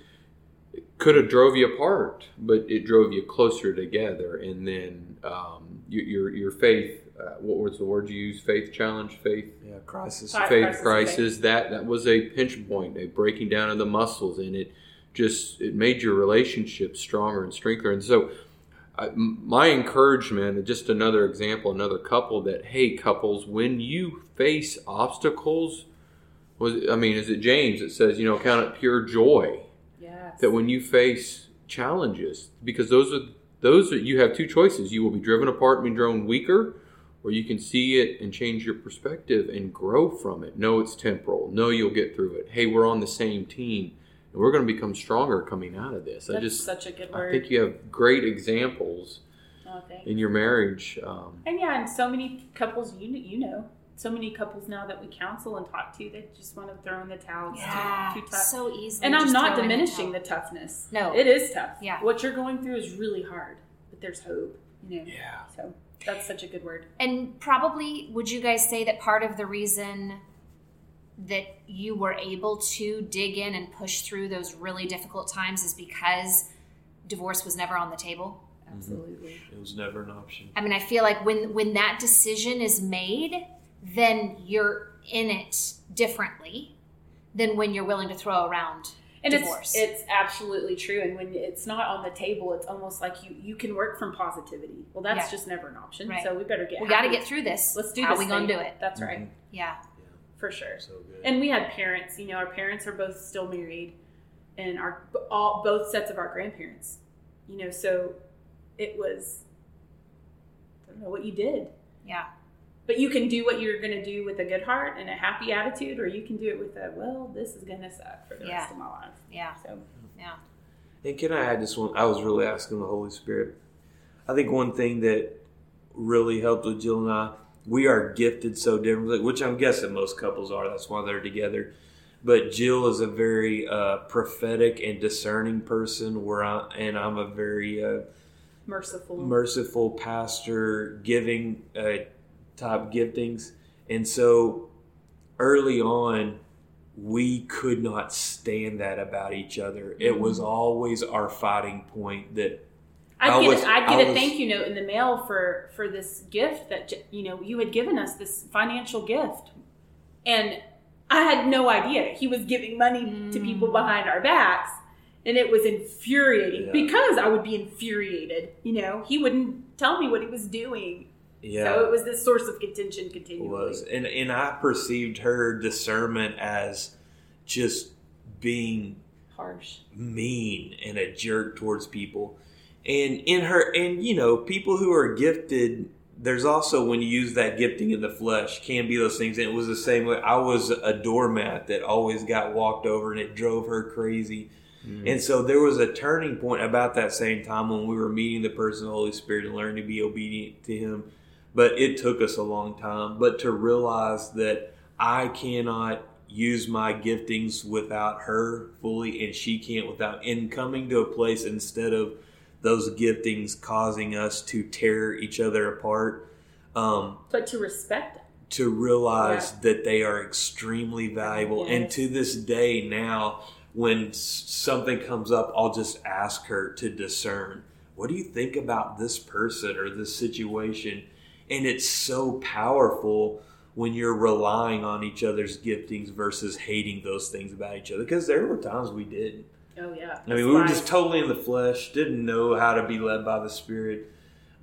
could have drove you apart, but it drove you closer together. And then um, your, your your faith. Uh, what was the word you used? Faith challenge, faith Yeah, crisis. Fi- faith crisis, crisis that that was a pinch point a breaking down of the muscles and it just it made your relationship stronger and strengther and so I, my encouragement just another example another couple that hey couples when you face obstacles was i mean is it james that says you know count it pure joy yes. that when you face challenges because those are those are you have two choices. You will be driven apart and be grown weaker or you can see it and change your perspective and grow from it. Know it's temporal. Know you'll get through it. Hey we're on the same team and we're going to become stronger coming out of this i That's just such a good word. i think you have great examples Oh, in your marriage um, And yeah, and so many couples you you know, so many couples now that we counsel and talk to, they just want to throw in the towel. It's Yeah, too, too tough. so easy. and I'm not diminishing the toughness. No. it is tough. Yeah. what you're going through is really hard, but there's hope. You know. yeah So that's such a good word. And probably, would you guys say that part of the reason that you were able to dig in and push through those really difficult times is because divorce was never on the table? Mm-hmm. Absolutely. It was never an option. I mean, I feel like when when that decision is made, then you're in it differently than when you're willing to throw around And divorce. it's it's absolutely true. And when it's not on the table, it's almost like you you can work from positivity. Well, that's Yeah. just never an option. Right. So we better get. we got to get through this. Let's do How this. we gonna do it? That's mm-hmm. right, Yeah. For sure. So good. And we had parents. You know, our parents are both still married, and our all both sets of our grandparents. You know, so it was. I don't know what you did, Yeah. but you can do what you're going to do with a good heart and a happy attitude, or you can do it with a well, this is going to suck for the Yeah. rest of my life. Yeah. So Yeah. And can I add this one? I was really asking the Holy Spirit. I think one thing that really helped with Jill and I, we are gifted so differently, which I'm guessing most couples are. That's why they're together. But Jill is a very uh, prophetic and discerning person, where I and I'm a very uh, Merciful. merciful pastor, giving uh, type giftings, and so early on, we could not stand that about each other. It was always our fighting point that I'd I get, was- I'd I get a thank you note in the mail for for this gift that you know you had given us this financial gift, and I had no idea he was giving money to people mm. behind our backs, and it was infuriating Yeah. because I would be infuriated. You know, he wouldn't tell me what he was doing, yeah, so it was this source of contention continually. was and and I perceived her discernment as just being harsh. mean and a jerk towards people and in her and you know people who are gifted there's also when you use that gifting in the flesh can be those things. And it was the same way i was a doormat that always got walked over and it drove her crazy. Mm-hmm. And so there was a turning point about that same time when we were meeting the person of the holy spirit and learning to be obedient to him. But it took us a long time. But to realize that i cannot use my giftings without her fully and she can't without and coming to a place instead of those giftings causing us to tear each other apart um, But to respect them. to realize that they are extremely valuable. And to this day now, when something comes up, I'll just ask her to discern what do you think about this person or this situation? And it's so powerful when you're relying on each other's giftings versus hating those things about each other. Because there were times we did. Oh yeah. I mean, we were just totally in the flesh, didn't know how to be led by the Spirit.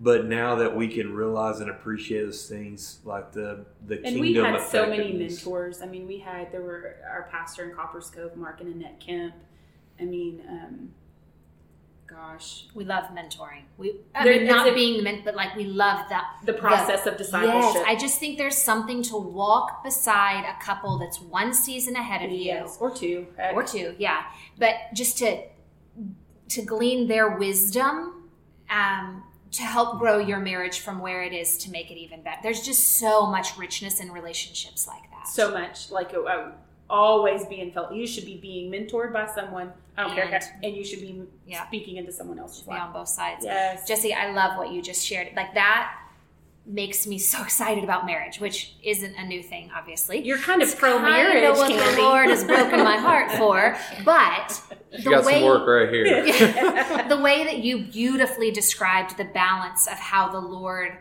But now that we can realize and appreciate those things, like the the and kingdom we had so many mentors. I mean, we had there were our pastor in Copperas Cove, Mark and Annette Kemp. I mean, um, gosh, We love mentoring. We, I There- mean, not a- being meant, but like we love that. the process of discipleship. Yes, I just think there's something to walk beside a couple that's one season ahead of you, or two, heck. or two, yeah. But just to to glean their wisdom, um, to help grow your marriage from where it is to make it even better. There's just so much richness in relationships like that. so much. Like uh, always being felt. You should be being mentored by someone. I don't care, And- and you should be Yeah. speaking into someone else's be life. on both sides. Yes, Jesse, I love what you just shared. Like that makes me so excited about marriage, which isn't a new thing, obviously. you're kind of It's pro kinda marriage, what Candy. the Lord has broken my heart <laughs> for, but She the got way some work right here. <laughs> <laughs> the way that you beautifully described the balance of how the Lord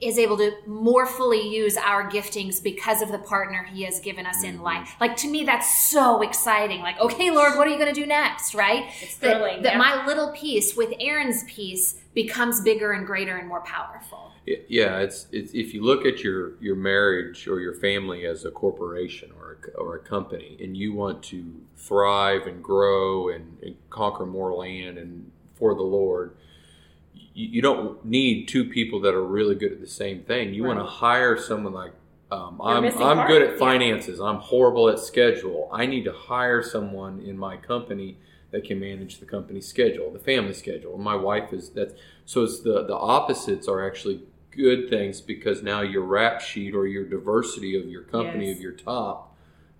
is able to more fully use our giftings because of the partner he has given us Mm-hmm. in life. Like to me that's so exciting. Like, okay, Lord, what are you going to do next, right? It's That, thrilling, that yeah. my little piece with Aaron's piece becomes bigger and greater and more powerful. Yeah, it's, it's if you look at your your marriage or your family as a corporation or a, or a company, and you want to thrive and grow and, and conquer more land and for the Lord, you, don't need two people that are really good at the same thing. You want to hire someone like um, I'm I'm good at yeah. finances. I'm horrible at schedule. I need to hire someone in my company that can manage the company schedule, the family schedule. And my wife is that's so it's the the opposites are actually good things because now your rap sheet or your diversity of your company Yes. of your top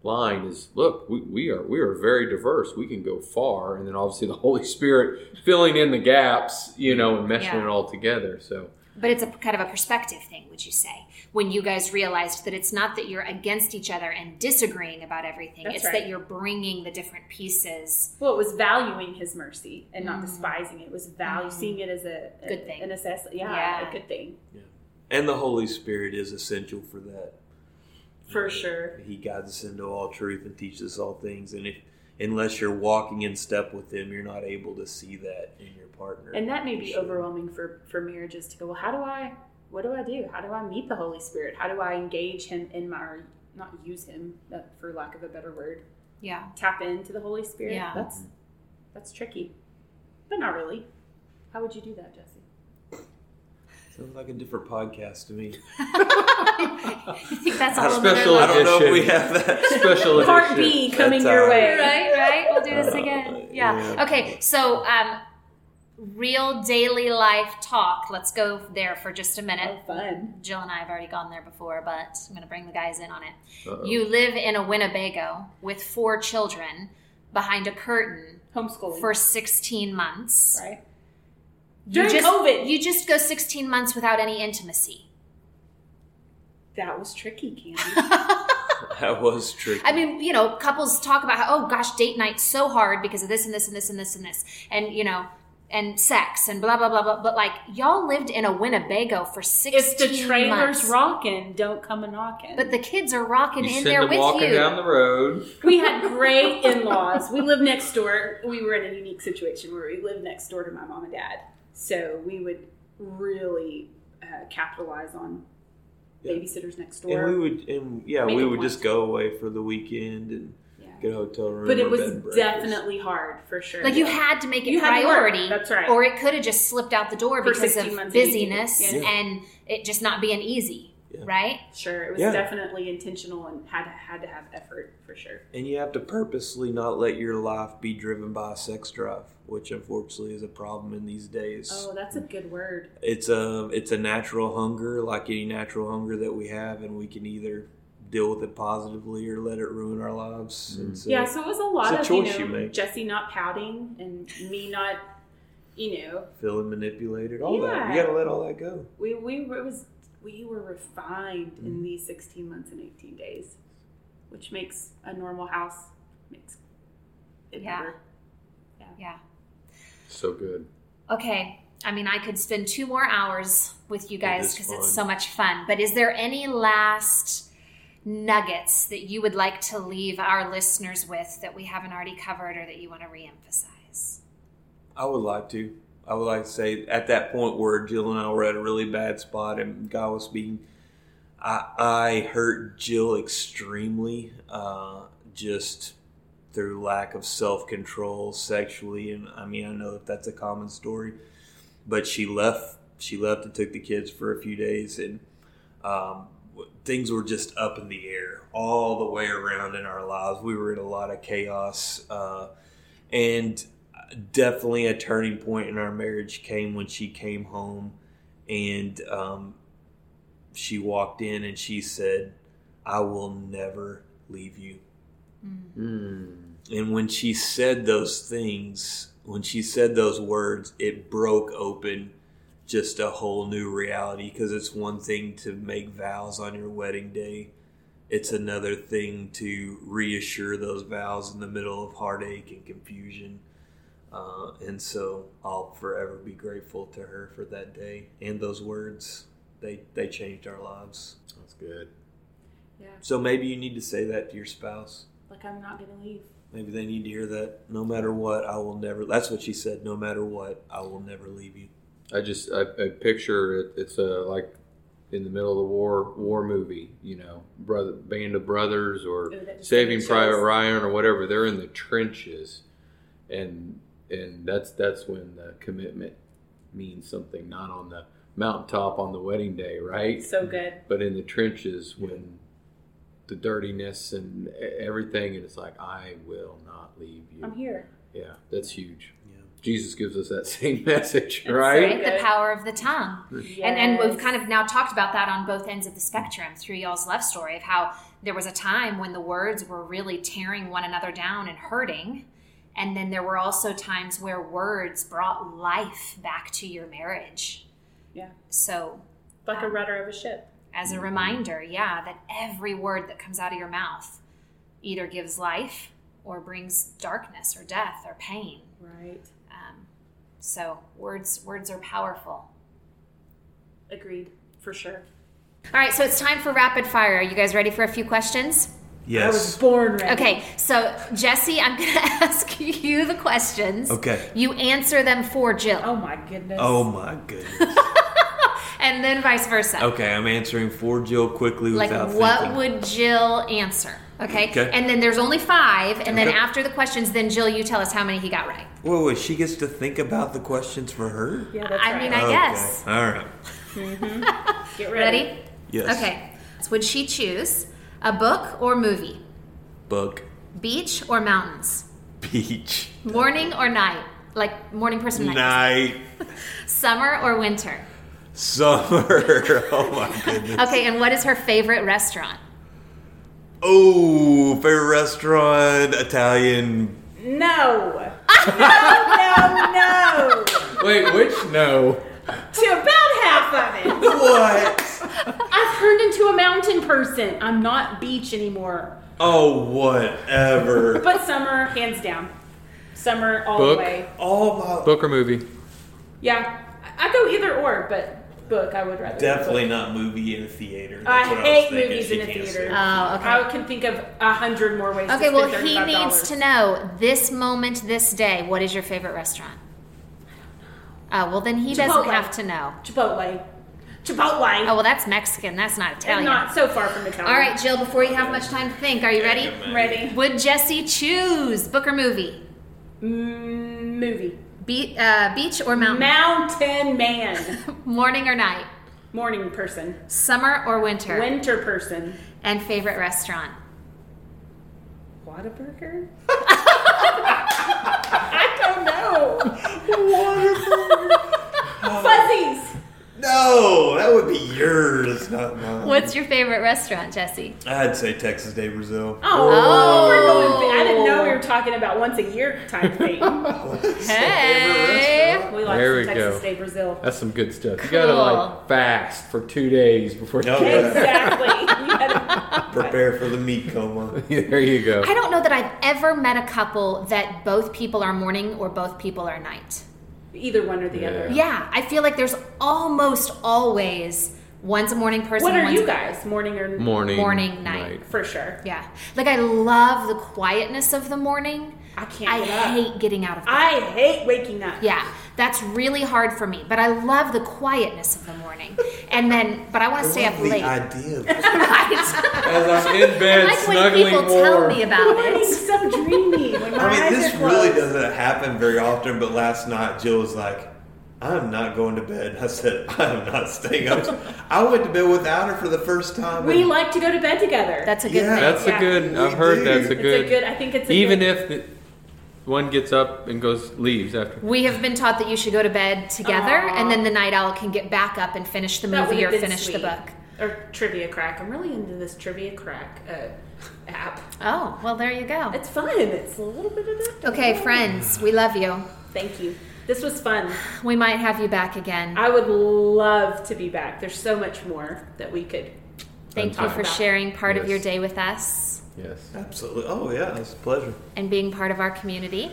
line is look we, we are we are very diverse we can go far and then obviously the holy spirit filling in the gaps you know and meshing Yeah. it all together so But it's a kind of a perspective thing, would you say? When you guys realized that it's not that you're against each other and disagreeing about everything, That's it's right. that you're bringing the different pieces. Well, it was valuing his mercy and not Mm. despising it. It was value, Mm. seeing it as a, a Good thing. a necessity. Yeah, Yeah. a good thing yeah. and the Holy Spirit is essential for that. For sure. He guides us into all truth and teaches us all things. And if unless you're walking in step with Him, you're not able to see that in your partner. And that may be Sure. overwhelming for for marriages to go. Well, how do I? What do I do? How do I meet the Holy Spirit? How do I engage Him in my? Or not use Him, for lack of a better word. Yeah. Tap into the Holy Spirit. Yeah. That's that's tricky, but not really. How would you do that, Jesse? Sounds like a different podcast to me. <laughs> <laughs> I think that's a Special nother I don't know if we have that. special Part. B coming your all way. right, right. We'll do this Uh, again. Yeah. yeah. Okay. So, um, real daily life talk. Let's go there for just a minute. Oh, fun. Jill and I have already gone there before, but I'm going to bring the guys in on it. Uh-oh. You live in a Winnebago with four children behind a curtain Homeschooling. for 16 months. right. You During just, COVID. You just go 16 months without any intimacy. That was tricky, Candy. <laughs> <laughs> That was tricky. I mean, you know, couples talk about how, oh gosh, date night's so hard because of this and this and this and this and this. And, you know, and sex and blah, blah, blah, blah. But like, y'all lived in a Winnebago for 16 if the trailer's months. rocking, don't come a knocking. But the kids are rocking You in there them with walking you. down the road. we had great in-laws. We lived next door. We were in a unique situation where we lived next door to my mom and dad, so we would really uh, capitalize on Yeah. babysitters next door. and door. we would, and yeah, Made we would just go away for the weekend and yeah. get a hotel room. But it was bed and breakfast. definitely hard for sure. Like you had to make it You had to work. priority, That's right. or it could have just slipped out the door For because of busyness yeah. and it just not being easy, Yeah. right? sure, it was Yeah. definitely intentional and had to, had to have effort for sure. And you have to purposely not let your life be driven by a sex drive, which unfortunately is a problem in these days. Oh, that's a good word. It's a it's a natural hunger, like any natural hunger that we have, and we can either deal with it positively or let it ruin our lives. Mm-hmm. And so, yeah, so it was a lot it's of a you choice know you make. Jesse not pouting and me not, you know, feeling manipulated, all that. Yeah. You got to let all that go. we we it was we were refined Mm-hmm. in these 16 months and 18 days which makes a normal house makes it Yeah. better Yeah. So good. Okay. I mean, I could spend two more hours with you guys because fun. it's so much fun. But is there any last nuggets that you would like to leave our listeners with that we haven't already covered or that you want to reemphasize? I would like to. I would like to say at that point where Jill and I were at a really bad spot and God was being, I, I hurt Jill extremely, uh, just through lack of self control sexually. And I mean, I know that that's a common story, but she left. She left and took the kids for a few days, and um, things were just up in the air all the way around in our lives. We were in a lot of chaos, uh, and definitely a turning point in our marriage came when she came home and um, she walked in and she said, I will never leave you. Mm. And when she said those things, when she said those words, it broke open just a whole new reality because it's one thing to make vows on your wedding day. It's another thing to reassure those vows in the middle of heartache and confusion. Uh, and so I'll forever be grateful to her for that day and those words. They, they changed our lives. That's good. yeah So maybe you need to say that to your spouse. like i'm not gonna leave Maybe they need to hear that. No matter what, I will never. That's what she said. No matter what, I will never leave you. I just I, I picture it. It's a like in the middle of the war war movie. You know, brother band of brothers or Ooh, Saving Private. Ryan or whatever. They're in the trenches, and and that's that's when the commitment means something. Not on the mountaintop on the wedding day, right? so good but in the trenches when the dirtiness and everything, and it's like I will not leave you. i'm here Yeah, that's huge. Yeah. Jesus gives us that <laughs> same message, That's right? Right? The power of the tongue. And, and we've kind of now talked about that on both ends of the spectrum through y'all's love story of how there was a time when the words were really tearing one another down and hurting. And then there were also times where words brought life back to your marriage. Yeah. So, like a rudder of a ship as a reminder, yeah, that every word that comes out of your mouth either gives life or brings darkness or death or pain. right Um, so, words words are powerful. agreed for sure All right, so it's time for rapid fire. Are you guys ready for a few questions? I was Yes. born ready Okay, so Jesse, I'm going <laughs> to ask you the questions. Okay. You answer them for Jill, oh my goodness Oh my goodness. <laughs> and then vice versa. Okay, I'm answering for Jill quickly Like, without what thinking. would Jill answer? Okay? Okay. And then there's only five, and then Okay. after the questions, then Jill, you tell us how many he got right. Wait, wait, she gets to think about the questions for her? yeah that's I right. mean, I Okay, guess. All right. Mm-hmm. <laughs> get ready, Ready? Yes. Okay. So would she choose a book or movie? Book. Beach or mountains? Beach. Morning or night? Like morning person, night. Night. <laughs> Summer or winter? Summer. <laughs> oh my goodness. Okay, and what is her favorite restaurant? Oh, favorite restaurant, Italian. No. <laughs> no, no, no. Wait, which no? To about half of it. What? I've turned into a mountain person. I'm not beach anymore. Oh, whatever. <laughs> But summer, hands down. Summer all Book? the way. My. Book or movie? Yeah. I I go either or, but book I would rather. Definitely book. not movie in a theater. I That's what hate was movies in a theater. Oh, okay. I can think of a hundred more ways. Okay, to well, spend he needs to know this moment, this day. What is your favorite restaurant? Oh, well, then he doesn't have to know. Chipotle. Chipotle. Oh, well, that's Mexican. That's not and Italian. not so far from Italian. All right, Jill, before you have much time to think, are you ready? Yeah, man. ready. Would Jesse choose book or movie? Mm, movie. Be- uh, beach or mountain? Mountain man. <laughs> Morning or night? Morning person. Summer or winter? Winter person. and favorite restaurant? Whataburger? <laughs> I don't know. Fuzzies. No, that would be yours, not mine. What's your favorite restaurant, Jesse? I'd say Texas de Brazil. Oh, Oh. we're going. Oh. I didn't know we were talking about once a year type thing. <laughs> Hey. We like There some we Texas go. de Brazil. That's some good stuff. You gotta like fast for two days before. No. Oh, exactly. You gotta- <laughs> Prepare for the meat coma. <laughs> there you go. I don't know that I've ever met a couple that both people are morning or both people are night. Either one or the Yeah. other. Yeah, I feel like there's almost always one's a morning person. What are one's you a- guys? Morning or Morning, Morning, night. For sure. Yeah, like I love the quietness of the morning. I can't. I get up. hate getting out of bed. I hate waking up. Yeah, that's really hard for me. But I love the quietness of the morning. And then, but I want to stay up love the late. idea. <laughs> Right. As I'm in I bed like when people more. tell me about Morning's it. <laughs> so dreamy. When my I mean, eyes this are really doesn't happen very often, but last night Jill was like, I'm not going to bed. I said, I'm not staying up. I went to bed without her for the first time. We like to go to bed together. That's a good Yeah. thing. That's Yeah. a good. We I've heard do. that's a good. It's good. a good. I think it's a even good, if the, one gets up and goes leaves after. We have been taught that you should go to bed together, Aw. and then the night owl can get back up and finish the movie or would've been finish the book. or trivia crack. I'm really into this trivia crack uh, app. Oh, well, there you go. It's fun. It's a little bit addictive. Okay, friends, we love you. Thank you. This was fun. We might have you back again. I would love to be back. There's so much more that we could. Thank you for about. sharing part of your day with us Yes. Absolutely. Oh, yeah, it's a pleasure. and being part of our community.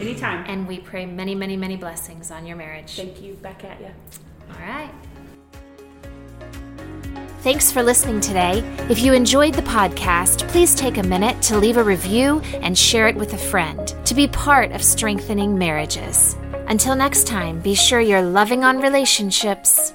Anytime. And we pray many, many, many blessings on your marriage. Thank you. Back at you. All right. Thanks for listening today. If you enjoyed the podcast, please take a minute to leave a review and share it with a friend to be part of strengthening marriages. Until next time, be sure you're loving on relationships